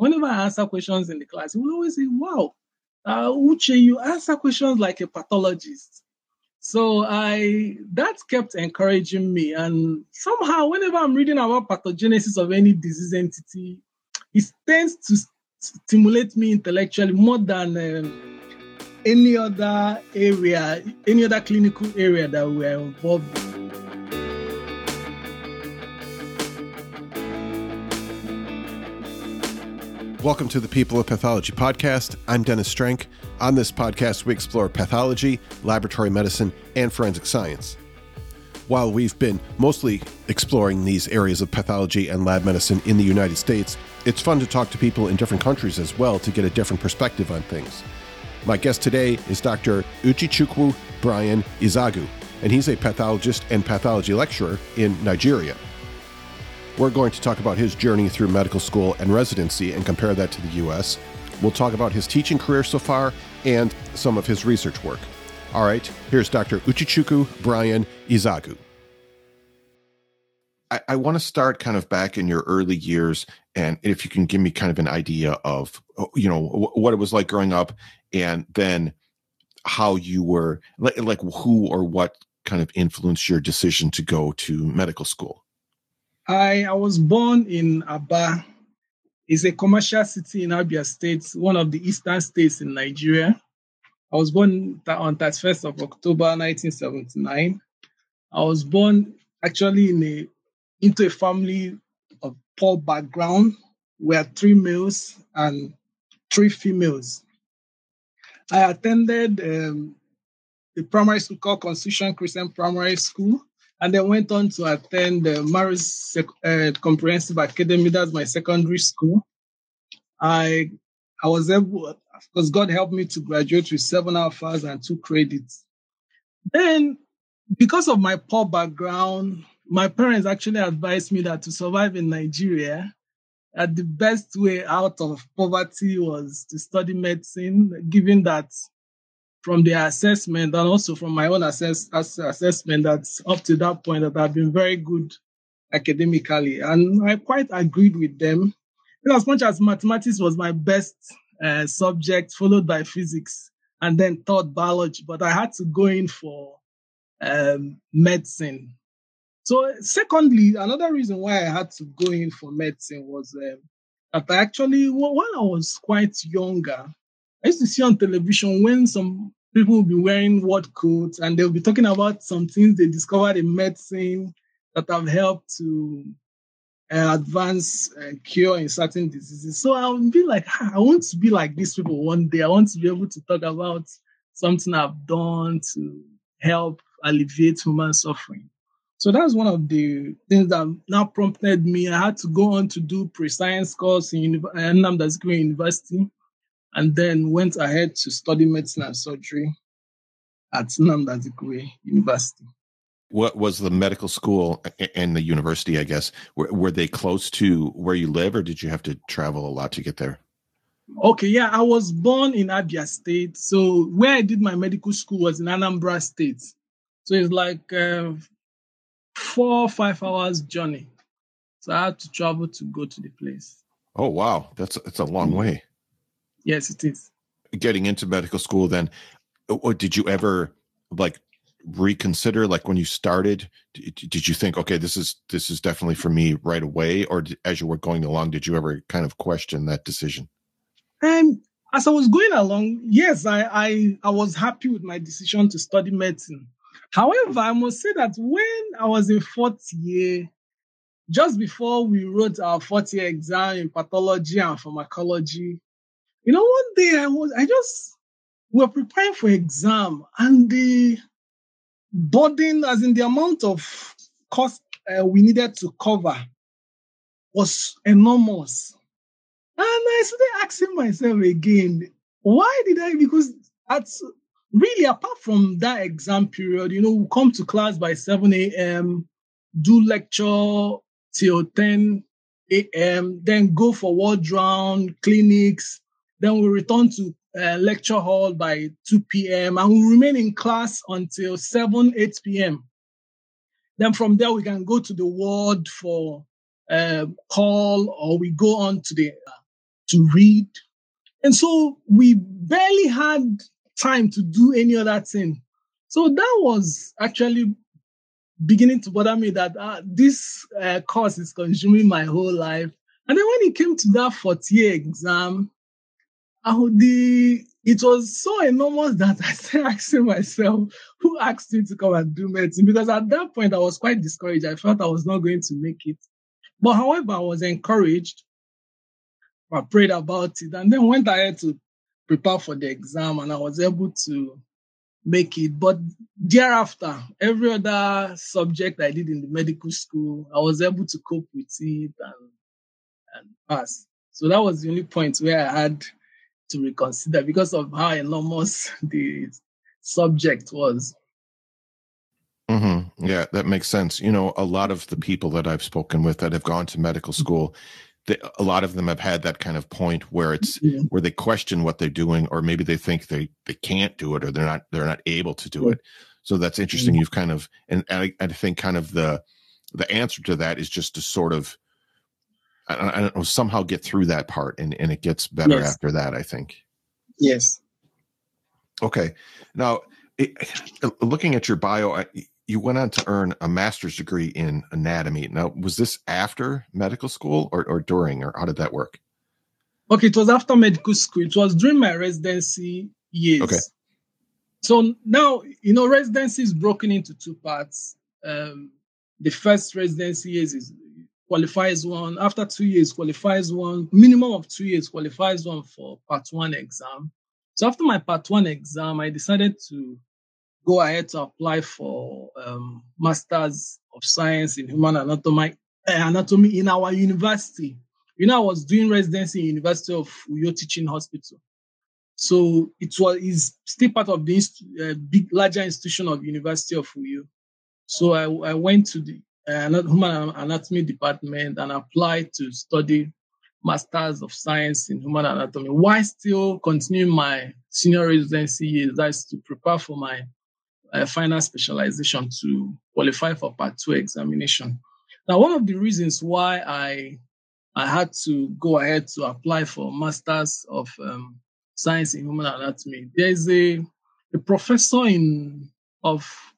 Whenever I answer questions in the class, he will always say, Wow, uh, Uche, you answer questions like a pathologist. So I that kept encouraging me. And somehow, whenever I'm reading about pathogenesis of any disease entity, it tends to stimulate me intellectually more than um, any other area, any other clinical area that we're involved in. Welcome to the People of Pathology podcast. I'm Dennis Strand. On this podcast, we explore pathology, laboratory medicine, and forensic science. While we've been mostly exploring these areas of pathology and lab medicine in the United States, it's fun to talk to people in different countries as well to get a different perspective on things. My guest today is Dr. Uchichukwu Brian Ezeagu, and he's a pathologist and pathology lecturer in Nigeria. We're going to talk about his journey through medical school and residency and compare that to the US. We'll talk about his teaching career so far and some of his research work. All right, here's Dr. Uchichukwu Brian Ezeagu. I, I want to start kind of back in your early years, and if you can give me kind of an idea of, you know, what it was like growing up, and then how you were, like, like who or what kind of influenced your decision to go to medical school. I, I was born in Aba. It's a commercial city in Abia State, one of the eastern states in Nigeria. I was born on 31st of October 1979. I was born actually in a into a family of poor background. We had three males and three females. I attended um, the primary school called Constitution Christian Primary School and then went on to attend the Maris uh, Comprehensive Academy. That's my secondary school. I I was able, because God helped me to graduate with seven alphas and two credits. Then, because of my poor background, my parents actually advised me that to survive in Nigeria, that the best way out of poverty was to study medicine, given that from their assessment and also from my own assess, assessment that up to that point that I've been very good academically. And I quite agreed with them. In as much as mathematics was my best uh, subject, followed by physics, and then third biology, but I had to go in for um, medicine. So, secondly, another reason why I had to go in for medicine was um, that I actually, when I was quite younger, I used to see on television when some people will be wearing word coats and they'll be talking about some things they discovered in medicine that have helped to uh, advance uh, cure in certain diseases. So I'll be like, I want to be like these people one day. I want to be able to talk about something I've done to help alleviate human suffering. So that's one of the things that now prompted me. I had to go on to do pre-science course in Uni- uh, Nnamdi Azikiwe University and then went ahead to study medicine and surgery at Nnamdi Azikiwe University. What was the medical school and the university? I guess were, were they close to where you live, or did you have to travel a lot to get there? Okay, yeah, I was born in Abia State, so where I did my medical school was in Anambra State. So it's like uh, four five hours journey. So I had to travel to go to the place. Oh wow, that's that's a long way. Yes, it is. Getting into medical school, then, or did you ever like reconsider? Like when you started, did you think, okay, this is this is definitely for me right away, or as you were going along, did you ever kind of question that decision? Um, as I was going along, yes, I, I I was happy with my decision to study medicine. However, I must say that when I was in fourth year, just before we wrote our fourth year exam in pathology and pharmacology, you know, one day I was, I just, we were preparing for exam and the burden, as in the amount of cost uh, we needed to cover was enormous. And I started asking myself again, why did I? Because that's really, apart from that exam period, you know, we come to class by 7 a.m., do lecture till 10 a.m., then go for ward round, clinics, then we return to uh, lecture hall by 2 p.m. and we remain in class until 7, 8 p.m. Then from there, we can go to the ward for uh, call or we go on to the uh, to read. And so we barely had time to do any other thing. So that was actually beginning to bother me that uh, this uh, course is consuming my whole life. And then when it came to that fourth year exam, uh, the it was so enormous that I started asking myself, who asked me to come and do medicine? Because at that point, I was quite discouraged. I felt I was not going to make it. But however, I was encouraged. I prayed about it and then went ahead to prepare for the exam and I was able to make it. But thereafter, every other subject I did in the medical school, I was able to cope with it and, and pass. So that was the only point where I had to reconsider because of how enormous the subject was. Mm-hmm. Yeah, that makes sense. You know, a lot of the people that I've spoken with that have gone to medical school, they, a lot of them have had that kind of point where it's yeah. where they question what they're doing, or maybe they think they they can't do it, or they're not they're not able to do yeah. it. So that's interesting. You've kind of, and I, I think kind of the the answer to that is just to sort of I, I don't know, somehow get through that part and, and it gets better yes. after that, I think. Yes. Okay. Now, it, looking at your bio, you went on to earn a master's degree in anatomy. Now, was this after medical school or, or during, or how did that work? Okay, it was after medical school. It was during my residency years. Okay. So now, you know, residency is broken into two parts. Um, the first residency years is qualifies one. After two years, qualifies one. Minimum of two years, qualifies one for part one exam. So after my part one exam, I decided to go ahead to apply for um, Masters of Science in Human Anatomy, uh, Anatomy in our university. You know, I was doing residency in University of Uyo Teaching Hospital. So it was is still part of the uh, big larger institution of University of Uyo. So I, I went to the human anatomy department and applied to study masters of science in human anatomy. While still continuing my senior residency years that's to prepare for my uh, final specialization to qualify for part two examination. Now one of the reasons why i i had to go ahead to apply for masters of um, science in human anatomy there's a a professor in of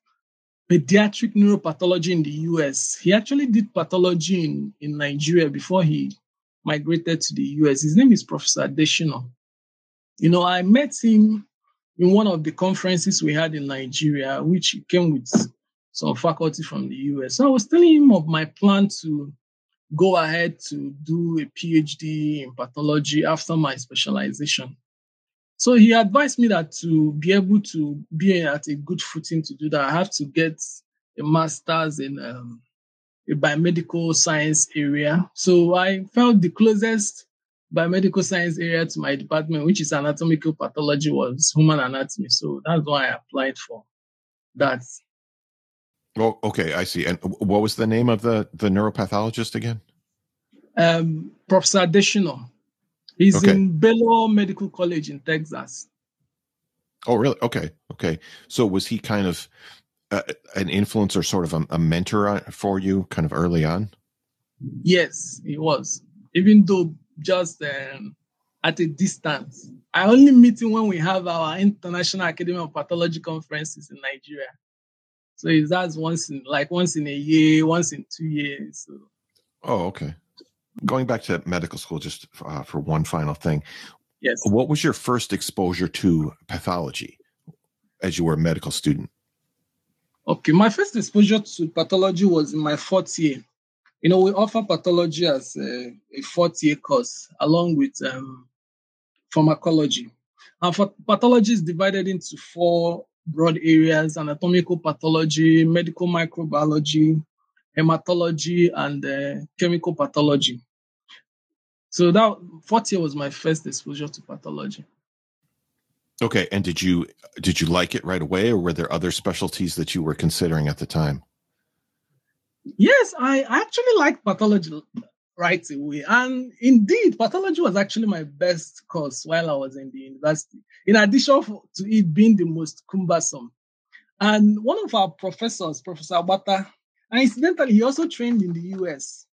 pediatric neuropathology in the US. He actually did pathology in, in Nigeria before he migrated to the US. His name is Professor Adesina. You know, I met him in one of the conferences we had in Nigeria, which came with some faculty from the US. So I was telling him of my plan to go ahead to do a PhD in pathology after my specialization. So he advised me that to be able to be at a good footing to do that, I have to get a master's in um, a biomedical science area. So I felt the closest biomedical science area to my department, which is anatomical pathology, was human anatomy. So that's why I applied for that. Oh, okay, I see. And what was the name of the the neuropathologist again? Um, Professor Adesina. He's okay. in Baylor Medical College in Texas. Oh, really? Okay. Okay. So was he kind of uh, an influencer, sort of a, a mentor for you kind of early on? Yes, he was. Even though just um, at a distance. I only meet him when we have our International Academy of Pathology conferences in Nigeria. So he's that's once in like once in a year, once in two years. So. Oh, okay going back to medical school just uh, for one final thing yes. what was your first exposure to pathology as you were a medical student? Okay my first exposure to pathology was in my fourth year. You know we offer pathology as a, a fourth year course along with um, pharmacology. And for pathology is divided into four broad areas anatomical pathology medical microbiology hematology and uh, chemical pathology. So that fourth year was my first exposure to pathology. Okay, and did you did you like it right away, or were there other specialties that you were considering at the time? Yes, I actually liked pathology right away, and indeed, pathology was actually my best course while I was in the university. In addition to it being the most cumbersome, and one of our professors, Professor Abata, and incidentally, he also trained in the US.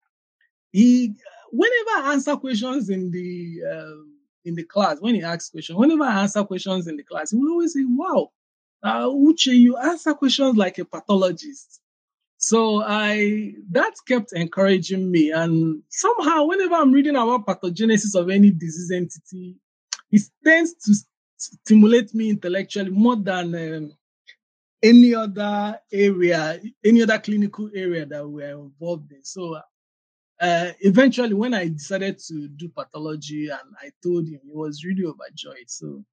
He whenever I answer questions in the uh, in the class, when he asks questions, whenever I answer questions in the class, he will always say, "Wow, uh, Uche, you answer questions like a pathologist." So I that kept encouraging me, and somehow, whenever I'm reading about pathogenesis of any disease entity, it tends to stimulate me intellectually more than um, any other area, any other clinical area that we're involved in. So uh, eventually, when I decided to do pathology and I told him, he was really overjoyed. So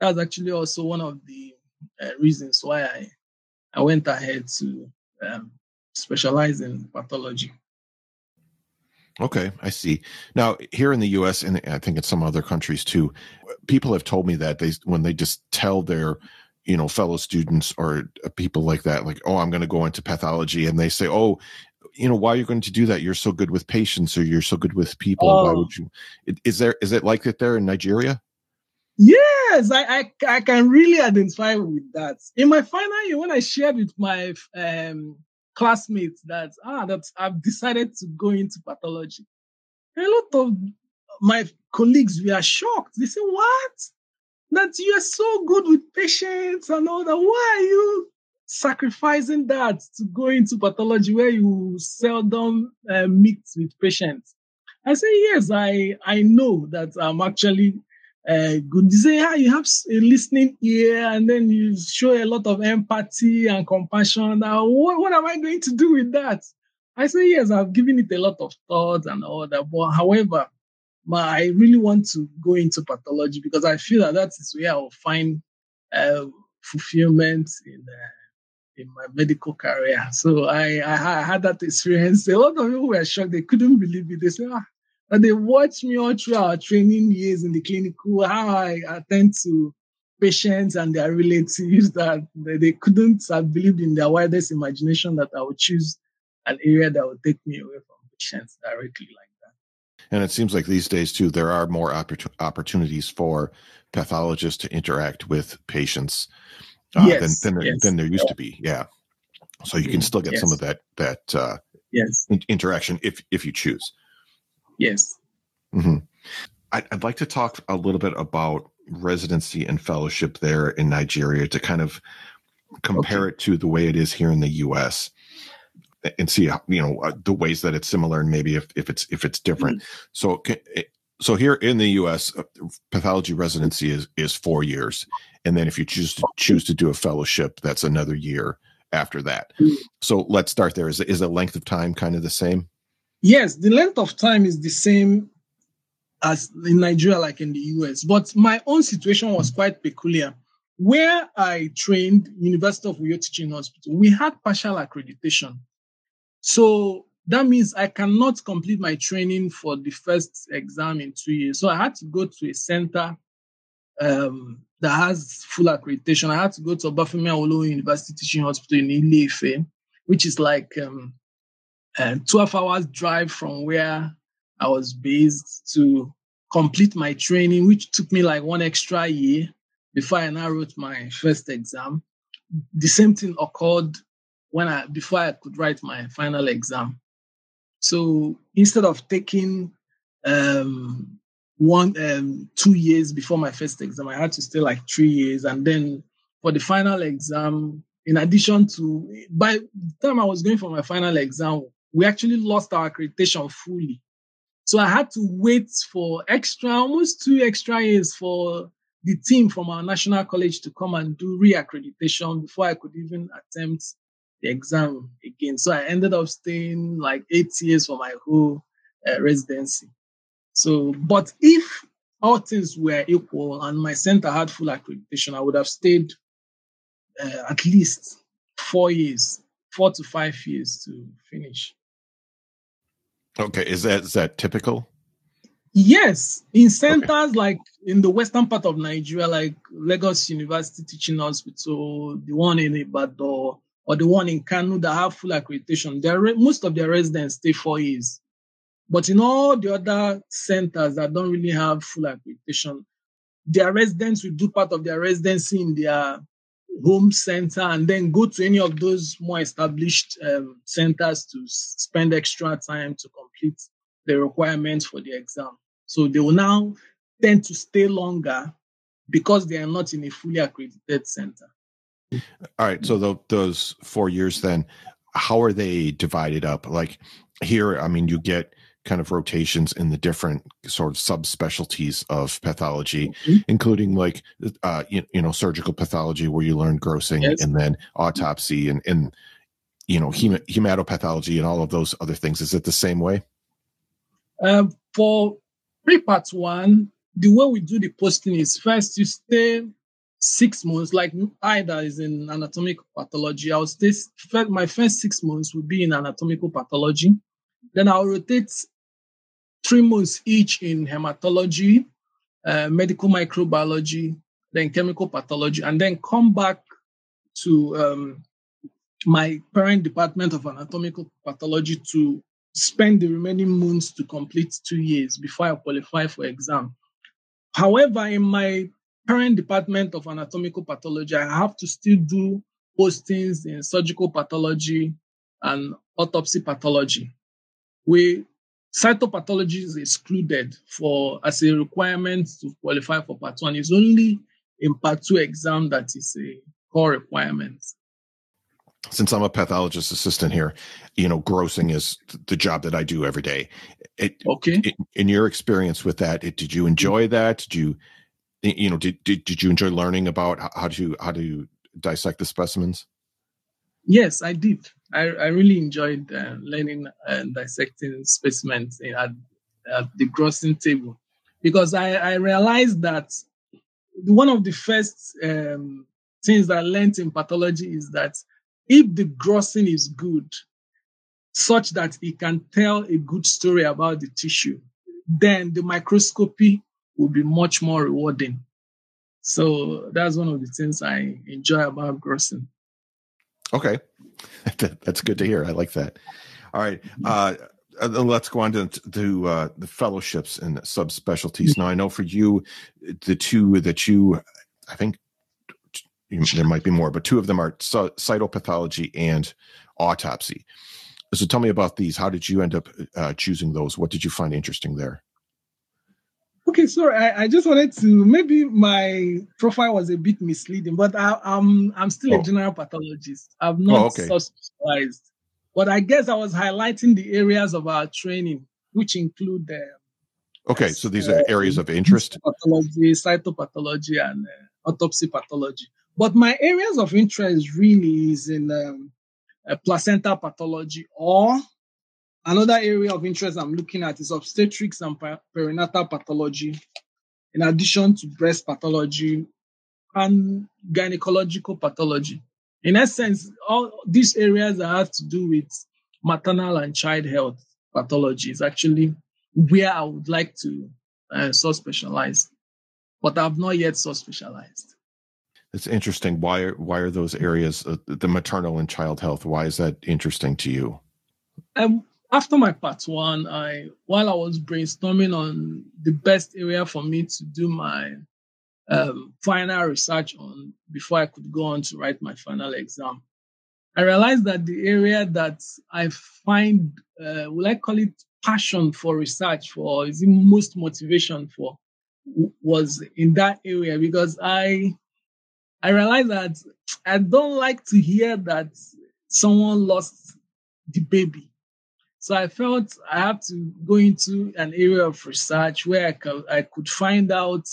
that was actually also one of the uh, reasons why I, I went ahead to um, specialize in pathology. Okay, I see. Now, here in the U.S. and I think in some other countries too, people have told me that they when they just tell their you know fellow students or people like that like oh i'm going to go into pathology and they say oh you know why are you going to do that you're so good with patients or you're so good with people oh. why would you is there is it like that there in nigeria yes I, I, I can really identify with that in my final year when i shared with my um, classmates that ah that i've decided to go into pathology a lot of my colleagues were shocked they said what that you are so good with patients and all that. Why are you sacrificing that to go into pathology where you seldom uh, meet with patients? I say, yes, I, I know that I'm actually uh, good. They say, yeah, you have a listening ear and then you show a lot of empathy and compassion. Now, what, what am I going to do with that? I say, yes, I've given it a lot of thought and all that. But however, but I really want to go into pathology because I feel that that is where I'll find uh, fulfillment in uh, in my medical career. So I, I, I had that experience. A lot of people were shocked; they couldn't believe it. They said, ah, and they watched me all through our training years in the clinical, how I attend to patients and their relatives that they couldn't have believed in their wildest imagination that I would choose an area that would take me away from patients directly like that. and it seems like these days too, there are more oppor- opportunities for pathologists to interact with patients uh, yes, than than, yes. than, there used yeah. to be. Yeah. So you can still get yes. some of that that uh, yes interaction if if you choose. Yes. Mm-hmm. I'd, I'd like to talk a little bit about residency and fellowship there in Nigeria to kind of compare okay. it to the way it is here in the U.S and see you know uh, the ways that it's similar and maybe if, if it's if it's different mm-hmm. so eh, so here in the us uh, pathology residency is is four years. And then if you choose to choose to do a fellowship that's another year after that. Mm-hmm. so let's start there. Is, is the length of time kind of the same? Yes the length of time is the same as in nigeria like in the us but my own situation was quite peculiar. Where I trained, University of Uyo Teaching Hospital, we had partial accreditation. So that means I cannot complete my training for the first exam in two years. So I had to go to a center um, that has full accreditation. I had to go to Obafemi Awolowo University Teaching Hospital in Ile-Ife, which is like um, uh, 12 hours drive from where I was based to complete my training, which took me like one extra year before I now wrote my first exam. The same thing occurred when I before I could write my final exam. So instead of taking um, one um, two years before my first exam, I had to stay like three years, and then for the final exam, in addition to by the time I was going for my final exam, we actually lost our accreditation fully. So I had to wait for extra, almost two extra years for the team from our national college to come and do reaccreditation before I could even attempt the exam again. So I ended up staying like eight years for my whole uh, residency. So, but if all things were equal and my center had full accreditation, I would have stayed uh, at least four years, four to five years to finish. Okay, is that is that typical? Yes, in centers okay. like in the western part of Nigeria, like Lagos University Teaching Hospital, the one in Ibadan, or the one in Kano that have full accreditation, re- most of their residents stay four years. But in all the other centers that don't really have full accreditation, their residents will do part of their residency in their home center and then go to any of those more established um, centers to spend extra time to complete the requirements for the exam. So they will now tend to stay longer because they are not in a fully accredited center. All right. So the, those four years, then, how are they divided up? Like here, I mean, you get kind of rotations in the different sort of subspecialties of pathology, mm-hmm. including like uh, you, you, know surgical pathology where you learn grossing, yes. and then autopsy and and you know hem- hematopathology and all of those other things. Is it the same way? Um, for pre-part one, the way we do the posting is first you stay six months, like either is in anatomical pathology. I'll stay, my first six months will be in anatomical pathology. Then I'll rotate three months each in hematology, uh, medical microbiology, then chemical pathology, and then come back to um, my parent department of anatomical pathology to spend the remaining months to complete two years before I qualify for exam. However, in my current department of anatomical pathology, I have to still do postings in surgical pathology and autopsy pathology. We cytopathology is excluded for as a requirement to qualify for part one. It's only in part two exam that is a core requirement. Since I'm a pathologist assistant here, you know, grossing is the job that I do every day. It, okay. It, in your experience with that, it, did you enjoy that? Did you you know did, did did you enjoy learning about how to how to dissect the specimens? Yes i did. I, I really enjoyed uh, learning and dissecting specimens at, at the grossing table. Because i i realized that one of the first um, things that i learned in pathology is that if the grossing is good such that it can tell a good story about the tissue then the microscopy will be much more rewarding. So that's one of the things I enjoy about grossing. Okay. that's good to hear. I like that. All right. Uh, let's go on to, to uh, the fellowships and subspecialties. Now, I know for you, the two that you, I think there might be more, but two of them are cytopathology and autopsy. So tell me about these. How did you end up uh, choosing those? What did you find interesting there? Okay, sorry. I, I, just wanted to maybe my profile was a bit misleading, but I, am I'm, I'm still oh. a general pathologist. I'm not oh, okay. specialized, but I guess I was highlighting the areas of our training, which include the. Uh, okay, so these are areas of interest. Pathology, cytopathology, and uh, autopsy pathology. But my areas of interest really is in um, placenta pathology or Another area of interest I'm looking at is obstetrics and perinatal pathology, in addition to breast pathology and gynecological pathology. In essence, all these areas that have to do with maternal and child health pathology is actually where I would like to uh, so specialize, but I've not yet so specialized. It's interesting. Why are why are those areas uh, the maternal and child health? Why is that interesting to you? Um, after my part one, I while I was brainstorming on the best area for me to do my um, final research on before I could go on to write my final exam, I realized that the area that I find, uh, will I call it passion for research for, is the most motivation for, was in that area. Because I, I realized that I don't like to hear that someone lost the baby so I felt I have to go into an area of research where I could, I could find out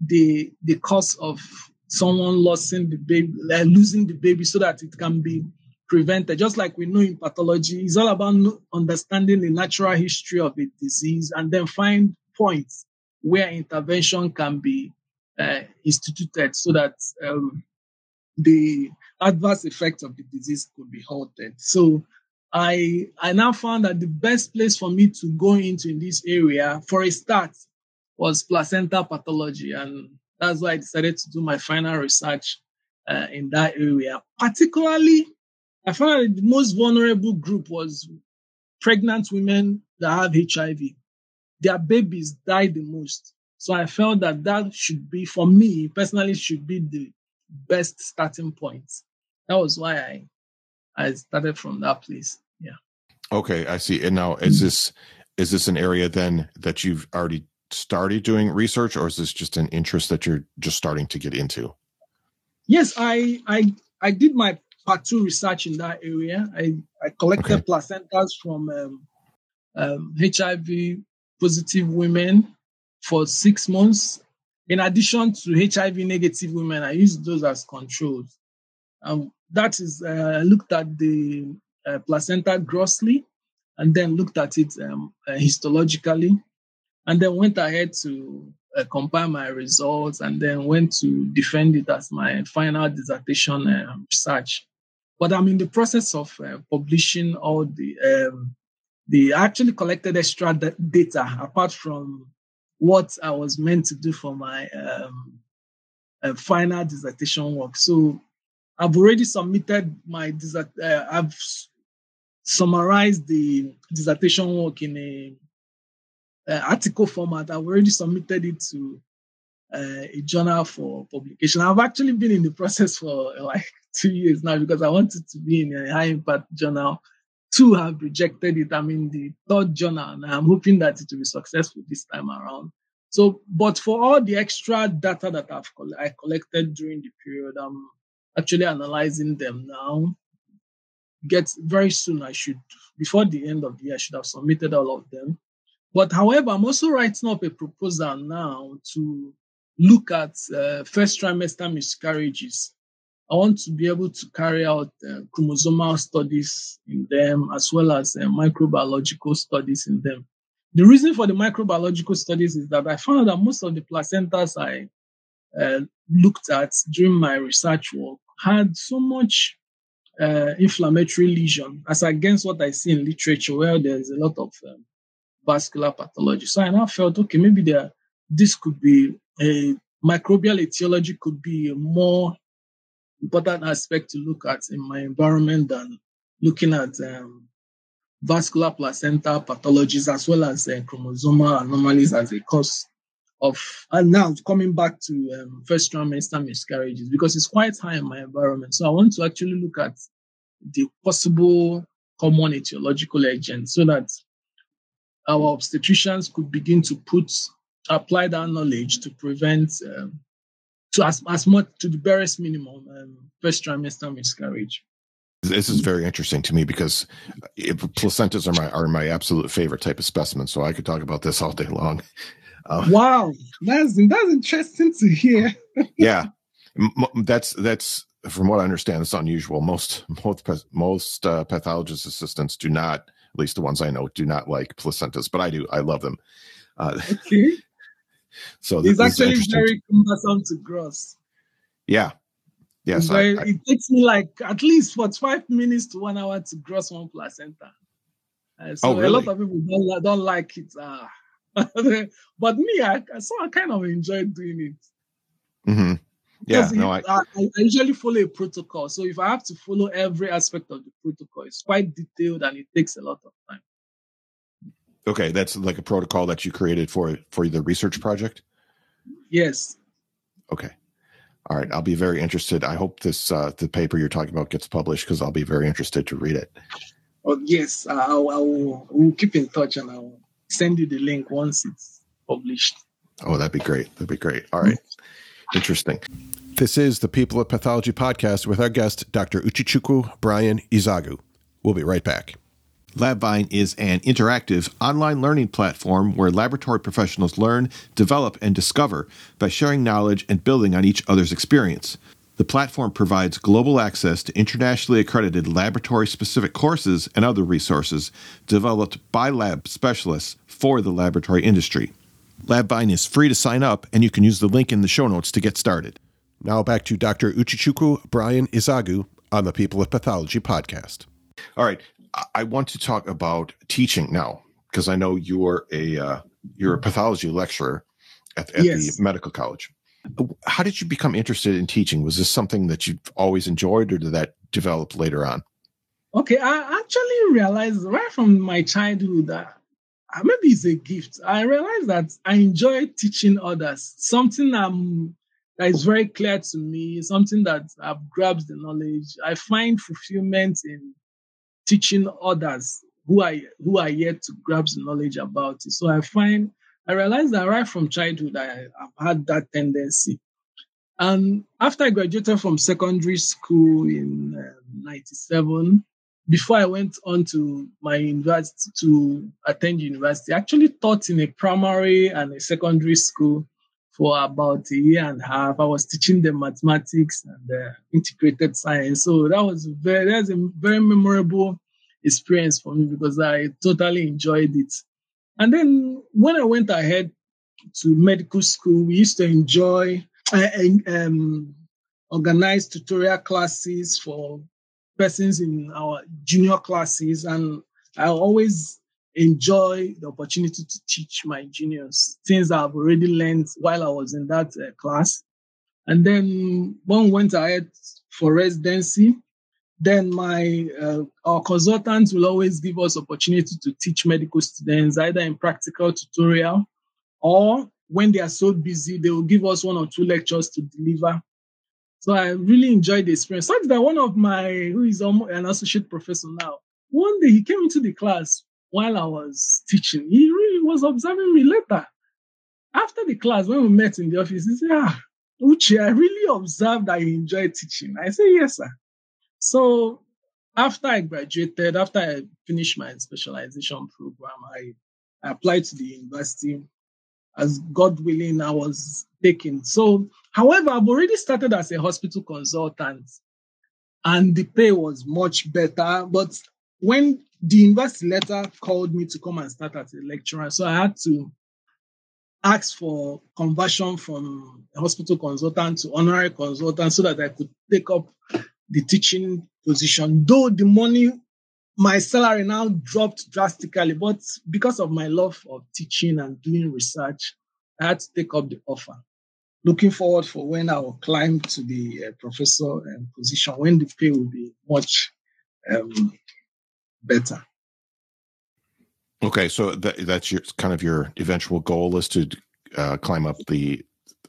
the the cause of someone losing the baby, losing the baby, so that it can be prevented. Just like we know in pathology, it's all about understanding the natural history of a disease and then find points where intervention can be uh, instituted so that um, the adverse effects of the disease could be halted. So I I now found that the best place for me to go into in this area for a start was placenta pathology, and that's why I decided to do my final research uh, in that area. Particularly, I found that the most vulnerable group was pregnant women that have HIV. Their babies die the most, so I felt that that should be for me personally should be the best starting point. That was why I I started from that place. Okay, I see. And now is this is this an area then that you've already started doing research, or is this just an interest that you're just starting to get into? Yes, I I I did my part two research in that area. I I collected okay. placentas from um, um, HIV positive women for six months. In addition to HIV negative women, I used those as controls. Um, that is, uh, I looked at the uh, placenta grossly and then looked at it um, uh, histologically and then went ahead to uh, compile my results and then went to defend it as my final dissertation uh, research. But I'm in the process of uh, publishing all the um, the actually collected extra data apart from what I was meant to do for my um, uh, final dissertation work. So I've already submitted my uh, I've summarized the dissertation work in a, a, article format. I've already submitted it to uh, a journal for publication. I've actually been in the process for like two years now because I wanted to be in a high impact journal. Two have rejected it. I'm in the third journal and I'm hoping that it will be successful this time around. So, but for all the extra data that I've I collected during the period, I'm actually analyzing them now. Get very soon, I should, before the end of the year, I should have submitted all of them. But however, I'm also writing up a proposal now to look at uh, first trimester miscarriages. I want to be able to carry out uh, chromosomal studies in them as well as uh, microbiological studies in them. The reason for the microbiological studies is that I found that most of the placentas I uh, looked at during my research work had so much uh, inflammatory lesion as against what I see in literature where there's a lot of um, vascular pathology. So I now felt, okay, maybe there, this could be a microbial etiology could be a more important aspect to look at in my environment than looking at um, vascular placenta pathologies as well as uh, chromosomal anomalies as a cause of and now coming back to um, first trimester miscarriages because it's quite high in my environment. So I want to actually look at the possible common etiological agents so that our obstetricians could begin to put apply that knowledge to prevent um, to as, as much to the barest minimum um, first trimester miscarriage. This is very interesting to me because placentas are my are my absolute favorite type of specimen. So I could talk about this all day long. Uh, wow, that's that's interesting to hear. yeah, that's that's from what I understand, it's unusual. Most most most uh, pathologist assistants do not, at least the ones I know, do not like placentas, but I do. I love them. Uh, okay. So it's actually very cumbersome to gross. Yeah. Yes. Very, I, I, it takes me like at least for five minutes to one hour to gross one placenta. Uh, so oh, really? a lot of people don't, don't like it. Uh, but me, I, so I kind of enjoyed doing it. Mm-hmm. Yeah, no, I, I, I, usually follow a protocol. So if I have to follow every aspect of the protocol, it's quite detailed and it takes a lot of time. Okay, that's like a protocol that you created for for the research project. Yes. Okay. All right, I'll be very interested. I hope this uh, the paper you're talking about gets published because I'll be very interested to read it. Oh yes, I, I will. We'll keep in touch and I'll send you the link once it's published. Oh, that'd be great. That'd be great. All right. Interesting. This is the People of Pathology podcast with our guest, Dr. Uchichukwu Brian Ezeagu. We'll be right back. LabVine is an interactive online learning platform where laboratory professionals learn, develop, and discover by sharing knowledge and building on each other's experience. The platform provides global access to internationally accredited laboratory specific courses and other resources developed by lab specialists for the laboratory industry. LabVine is free to sign up, and you can use the link in the show notes to get started. Now back to Dr. Uchichukwu Brian Ezeagu on the People of Pathology podcast. All right, I want to talk about teaching now because I know you're a uh, you're a pathology lecturer at, at yes. the medical college. How did you become interested in teaching? Was this something that you've always enjoyed, or did that develop later on? Okay, I actually realized right from my childhood that uh, maybe it's a gift. I realized that I enjoy teaching others. Something um, that is very clear to me, something that I've grabbed the knowledge. I find fulfillment in teaching others who are who are yet to grasp the knowledge about it. So I find I realized that right from childhood I, have had that tendency. And after I graduated from secondary school in uh, 97, before I went on to my university to attend university, I actually taught in a primary and a secondary school for about a year and a half. I was teaching them mathematics and uh, integrated science. So that was very, that's a very memorable experience for me because I totally enjoyed it. And then when I went ahead to medical school, we used to enjoy uh, um, organize tutorial classes for persons in our junior classes, and I always enjoy the opportunity to teach my juniors things I've already learned while I was in that uh, class. And then one went ahead for residency. Then my uh, our consultants will always give us opportunity to teach medical students either in practical tutorial or when they are so busy, they will give us one or two lectures to deliver. So I really enjoyed the experience. Such that one of my, who is an associate professor now, one day he came into the class while I was teaching. He really was observing me later. After the class, when we met in the office, he said, Ah, Uche, I really observed that you enjoy teaching. I said, Yes, sir. So after I graduated, after I finished my specialization program, I, I applied to the university as God willing, I was taken. So, however, I've already started as a hospital consultant and the pay was much better. But when the university letter called me to come and start as a lecturer, so I had to ask for conversion from hospital consultant to honorary consultant so that I could take up the teaching position. Though the money my salary now dropped drastically, but because of my love of teaching and doing research, I had to take up the offer. Looking forward for when I will climb to the uh, professor um, position, when the pay will be much um, better. Okay, so that, that's your kind of your eventual goal is to uh, climb up the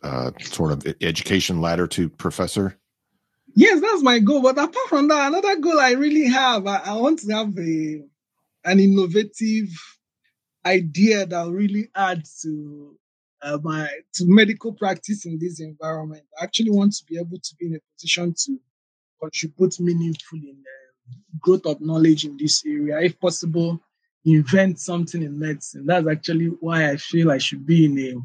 uh, sort of education ladder to professor. Yes, that's my goal. But apart from that, another goal I really have, I, I want to have a an innovative idea that really adds to uh, my to medical practice in this environment. I actually want to be able to be in a position to contribute meaningfully in the growth of knowledge in this area. If possible, invent something in medicine. That's actually why I feel I should be in a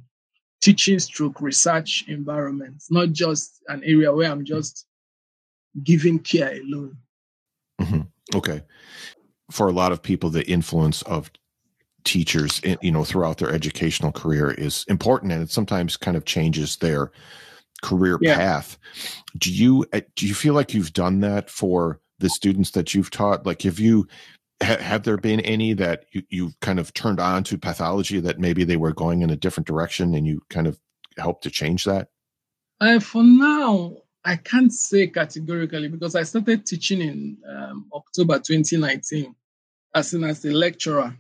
teaching stroke research environment, not just an area where I'm just giving care alone. Mm-hmm. Okay. For a lot of people, the influence of teachers, you know, throughout their educational career is important, and it sometimes kind of changes their career yeah. path. Do you uh, do you feel like you've done that for the students that you've taught? Like, have you have there been any that you, you've kind of turned on to pathology that maybe they were going in a different direction, and you kind of helped to change that? Uh, for now, I can't say categorically because I started teaching in um, October 2019 as in as a lecturer.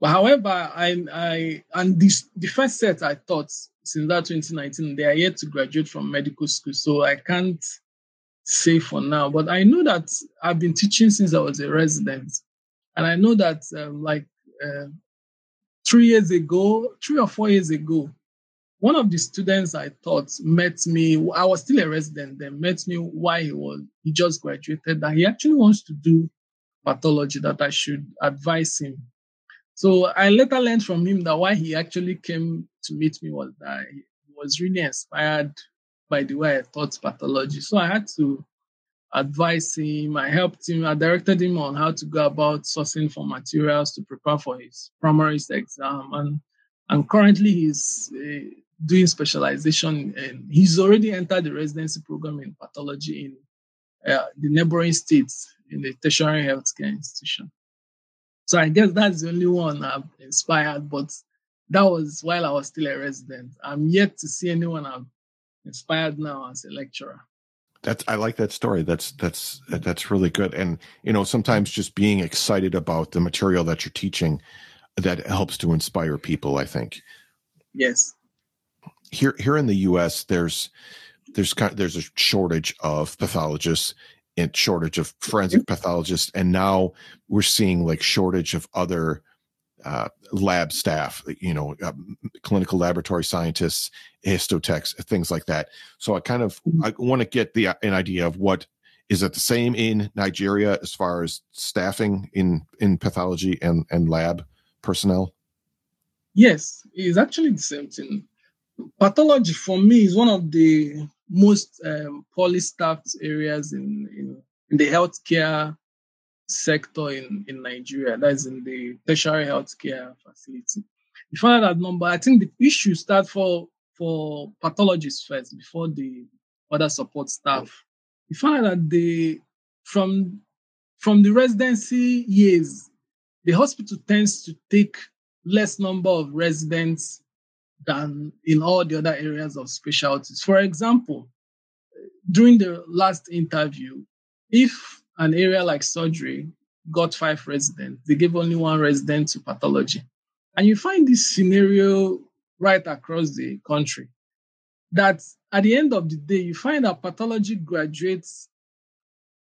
But however, I, I and this, the first set I taught since that 2019, they are yet to graduate from medical school. So I can't say for now, but I know that I've been teaching since I was a resident. And I know that um, like uh, three years ago, three or four years ago, one of the students I taught met me. I was still a resident then. Met me while he was he just graduated. That he actually wants to do pathology. That I should advise him. So I later learned from him that why he actually came to meet me was that he was really inspired by the way I taught pathology. So I had to advise him. I helped him. I directed him on how to go about sourcing for materials to prepare for his primary exam. And and currently he's uh, doing specialization and he's already entered the residency program in pathology in uh, the neighboring states in the tertiary healthcare institution. So I guess that's the only one I've inspired, but that was while I was still a resident. I'm yet to see anyone I've inspired now as a lecturer. That's I like that story. That's that's that's really good. And you know, sometimes just being excited about the material that you're teaching that helps to inspire people, I think. Yes here here in the U.S. there's there's kind of, there's a shortage of pathologists and shortage of forensic pathologists, and now we're seeing like shortage of other uh, lab staff, you know, uh, clinical laboratory scientists, histotechs, things like that. So I kind of I want to get the an idea of what is it the same in Nigeria as far as staffing in in pathology and and lab personnel? Yes, it's actually the same thing. Pathology for me is one of the most um, poorly staffed areas in, in, in the healthcare sector in, in Nigeria. That is in the tertiary healthcare facility. You find that number. I think the issue start for for pathologists first before the other support staff. You find that the from from the residency years, the hospital tends to take less number of residents than in all the other areas of specialties. For example, during the last interview, if an area like surgery got five residents, they gave only one resident to pathology. And you find this scenario right across the country that at the end of the day, you find that pathology graduates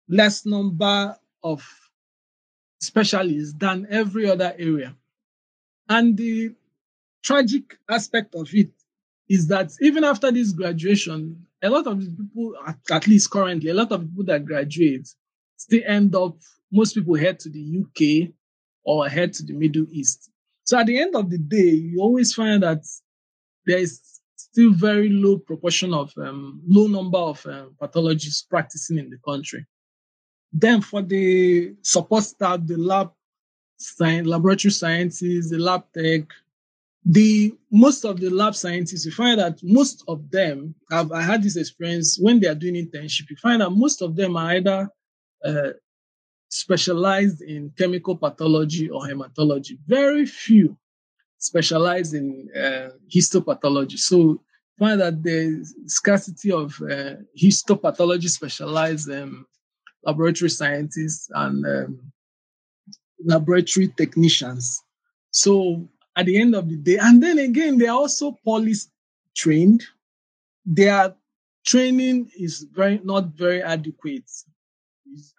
less number of specialists than every other area. And the tragic aspect of it is that even after this graduation, a lot of people, at least currently, a lot of people that graduate still end up, most people head to the UK or head to the Middle East. So at the end of the day, you always find that there is still very low proportion of um, low number of um, pathologists practicing in the country. Then for the support staff, the lab science, laboratory scientists, the lab tech, the most of the lab scientists, you find that most of them have I had this experience when they are doing internship. You find that most of them are either uh, specialized in chemical pathology or hematology. Very few specialize in uh, histopathology. So find that the scarcity of uh, histopathology specialized um, laboratory scientists and um, laboratory technicians. So at the end of the day. And then again, they are also police trained. Their training is very not very adequate.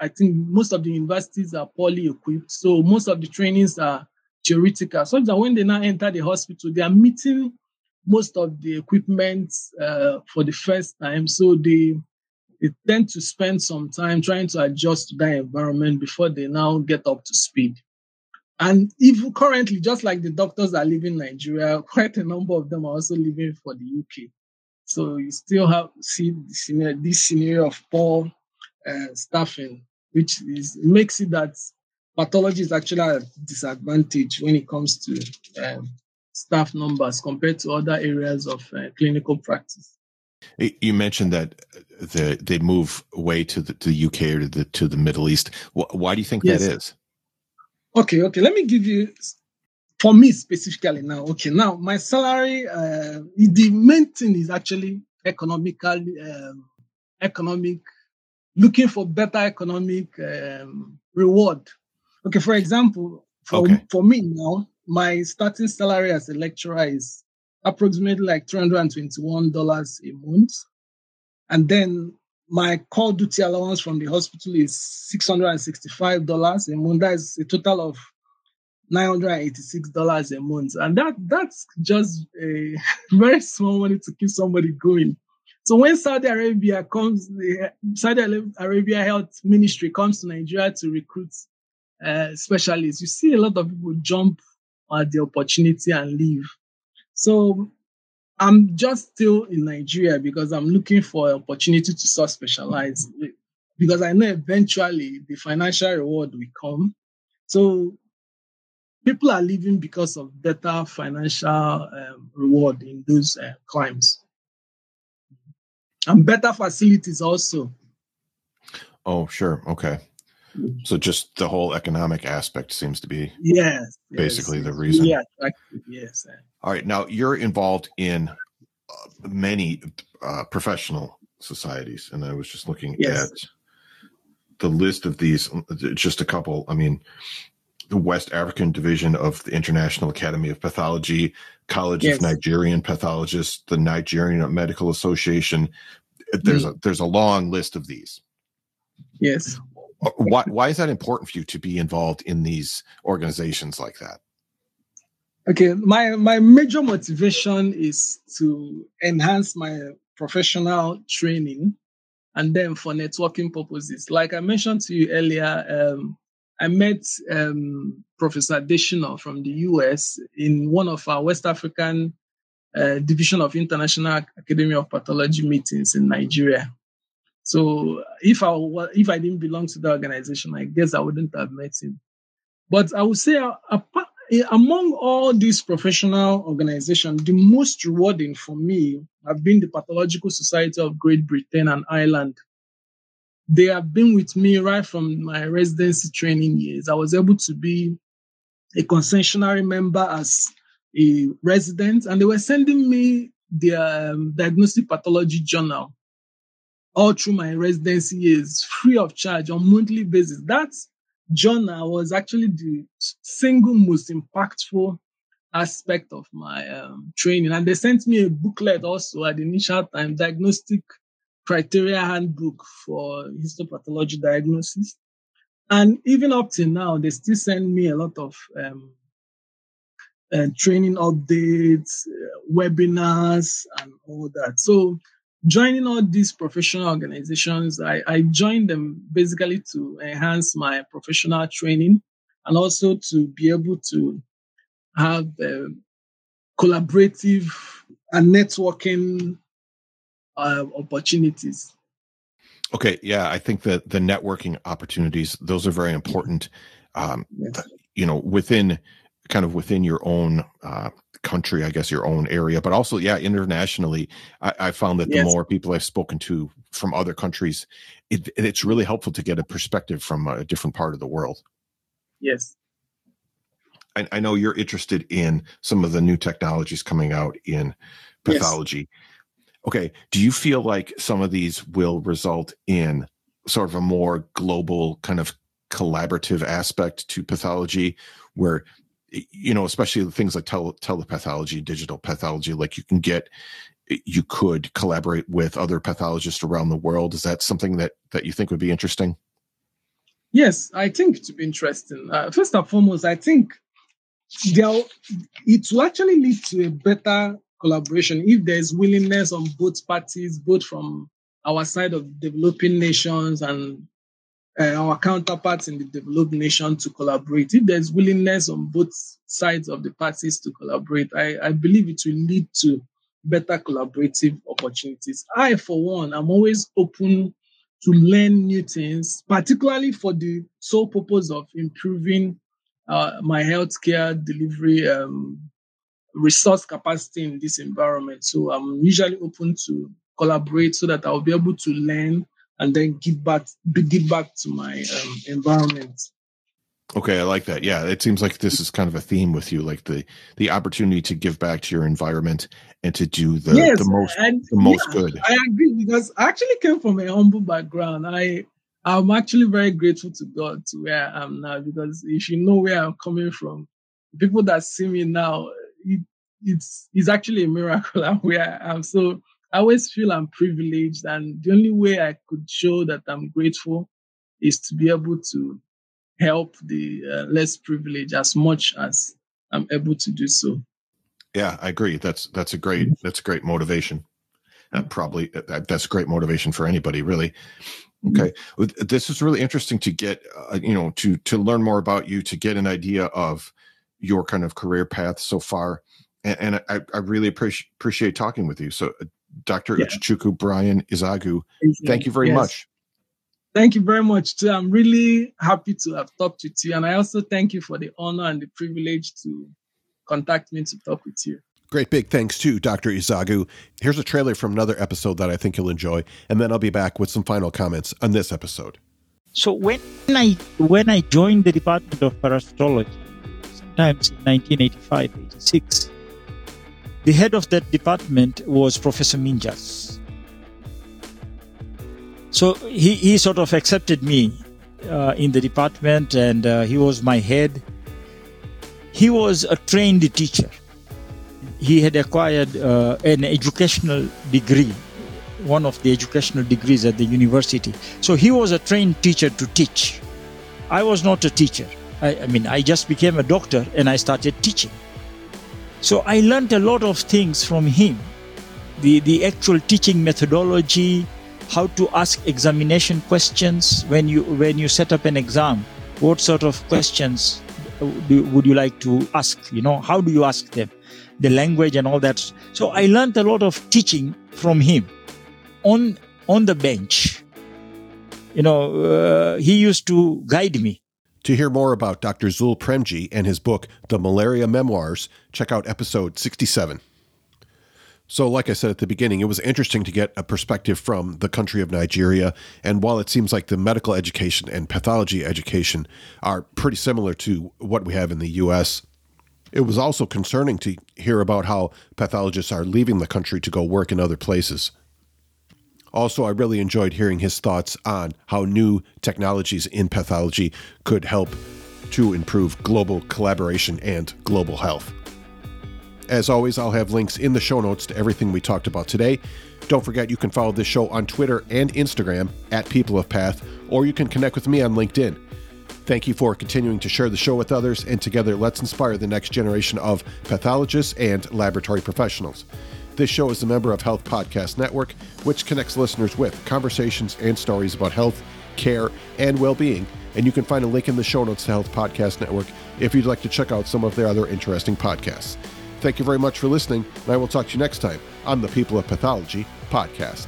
I think most of the universities are poorly equipped. So most of the trainings are theoretical. So that when they now enter the hospital, they are meeting most of the equipment uh, for the first time. So they they tend to spend some time trying to adjust to that environment before they now get up to speed. And even currently, just like the doctors are leaving Nigeria, quite a number of them are also leaving for the UK. So you still have see this scenario, this scenario of poor uh, staffing, which is makes it that pathology is actually a disadvantage when it comes to um, staff numbers compared to other areas of uh, clinical practice. You mentioned that the, they move away to the, to the UK or to the to the Middle East. Why do you think yes. that is? Okay, okay. Let me give you for me specifically now. Okay, now my salary, uh, the main thing is actually economical, um, economic, looking for better economic um, reward. Okay, for example, for, okay. for me now, my starting salary as a lecturer is approximately like $321 a month. And then my call duty allowance from the hospital is $665 a month. That is a total of $986 a month. And that that's just a very small money to keep somebody going. So when Saudi Arabia comes, the Saudi Arabia Health Ministry comes to Nigeria to recruit uh, specialists, you see a lot of people jump at the opportunity and leave. So I'm just still in Nigeria because I'm looking for an opportunity to sort specialize because I know eventually the financial reward will come. So people are leaving because of better financial um, reward in those uh, climes and better facilities also. Oh, sure. Okay. So just the whole economic aspect seems to be yes, basically yes, the reason. Yeah, yes. All right. Now you're involved in uh, many uh, professional societies, and I was just looking yes. at the list of these. Just a couple. I mean, the West African division of the International Academy of Pathology, College yes. of Nigerian Pathologists, the Nigerian Medical Association. There's mm. a there's a long list of these. Yes. Why, why is that important for you to be involved in these organizations like that? Okay, my my major motivation is to enhance my professional training and then for networking purposes. Like I mentioned to you earlier, um, I met um, Professor Adesina from the US in one of our West African uh, Division of International Academy of Pathology meetings in Nigeria. So if I if I didn't belong to the organization, I guess I wouldn't have met him. But I would say, uh, apart, among all these professional organizations, the most rewarding for me have been the Pathological Society of Great Britain and Ireland. They have been with me right from my residency training years. I was able to be a concessionary member as a resident, and they were sending me their um, diagnostic pathology journal all through my residency years, free of charge on monthly basis. That's journal was actually the single most impactful aspect of my um, training. And they sent me a booklet also at the initial time, diagnostic criteria handbook for histopathology diagnosis. And even up to now, they still send me a lot of um, uh, training updates, uh, webinars, and all that. So joining all these professional organizations, I, I joined them basically to enhance my professional training and also to be able to have uh, collaborative and networking uh, opportunities. Okay, yeah, I think that the networking opportunities those are very important. Um, yes. You know, within kind of within your own uh, country, I guess your own area, but also, yeah, internationally, I, I found that the yes. more people I've spoken to from other countries, it, it's really helpful to get a perspective from a different part of the world. Yes. I, I know you're interested in some of the new technologies coming out in pathology. Yes. Okay. Do you feel like some of these will result in sort of a more global kind of collaborative aspect to pathology where you know, especially things like tele- telepathology, digital pathology, like you can get, you could collaborate with other pathologists around the world. Is that something that that you think would be interesting? Yes, I think it would be interesting. Uh, first and foremost, I think there it will actually lead to a better collaboration if there's willingness on both parties, both from our side of developing nations and uh, our counterparts in the developed nation to collaborate. If there's willingness on both sides of the parties to collaborate, I, I believe it will lead to better collaborative opportunities. I, for one, I'm always open to learn new things, particularly for the sole purpose of improving uh, my healthcare delivery um, resource capacity in this environment. So I'm usually open to collaborate so that I'll be able to learn and then give back give back to my um, environment. Okay, I like that. Yeah, it seems like this is kind of a theme with you, like the the opportunity to give back to your environment and to do the yes, the most and, the most yeah, good. I agree because I actually came from a humble background. I I'm actually very grateful to God to where I am now because if you know where I'm coming from, people that see me now, it, it's it's actually a miracle where I am. So I always feel I'm privileged, and the only way I could show that I'm grateful is to be able to help the uh, less privileged as much as I'm able to do so. Yeah, I agree. That's that's a great that's a great motivation. Uh, probably uh, that's great motivation for anybody, really. Okay, this is really interesting to get uh, you know to to learn more about you, to get an idea of your kind of career path so far, and, and I, I really appreciate appreciate talking with you. So, uh, Dr. Yeah. Uchechukwu Brian Ezeagu. Thank you very yes. much. Thank you very much, too. I'm really happy to have talked with you. And I also thank you for the honor and the privilege to contact me to talk with you. Great big thanks to Dr. Ezeagu. Here's a trailer from another episode that I think you'll enjoy, and then I'll be back with some final comments on this episode. So when I when I joined the Department of Parasitology, sometimes in 1985, 86, the head of that department was Professor Minjas. So he, he sort of accepted me uh, in the department and uh, he was my head. He was a trained teacher. He had acquired uh, an educational degree one of the educational degrees at the university. So he was a trained teacher to teach. I was not a teacher. I, I mean, I just became a doctor and I started teaching. So I learned a lot of things from him the, the actual teaching methodology, how to ask examination questions when you when you set up an exam. What sort of questions do, would you like to ask? You know, how do you ask them? The language and all that. So I learned a lot of teaching from him on on the bench. You know, uh, he used to guide me. To hear more about Dr. Zul Premji and his book, The Malaria Memoirs, check out episode 67. So, like I said at the beginning, it was interesting to get a perspective from the country of Nigeria. And while it seems like the medical education and pathology education are pretty similar to what we have in the U.S., it was also concerning to hear about how pathologists are leaving the country to go work in other places. Also, I really enjoyed hearing his thoughts on how new technologies in pathology could help to improve global collaboration and global health. As always, I'll have links in the show notes to everything we talked about today. Don't forget you can follow this show on Twitter and Instagram at People of Path, or you can connect with me on LinkedIn. Thank you for continuing to share the show with others, and together let's inspire the next generation of pathologists and laboratory professionals. This show is a member of Health Podcast Network, which connects listeners with conversations and stories about health, care, and well being. And you can find a link in the show notes to Health Podcast Network if you'd like to check out some of their other interesting podcasts. Thank you very much for listening, and I will talk to you next time on the People of Pathology podcast.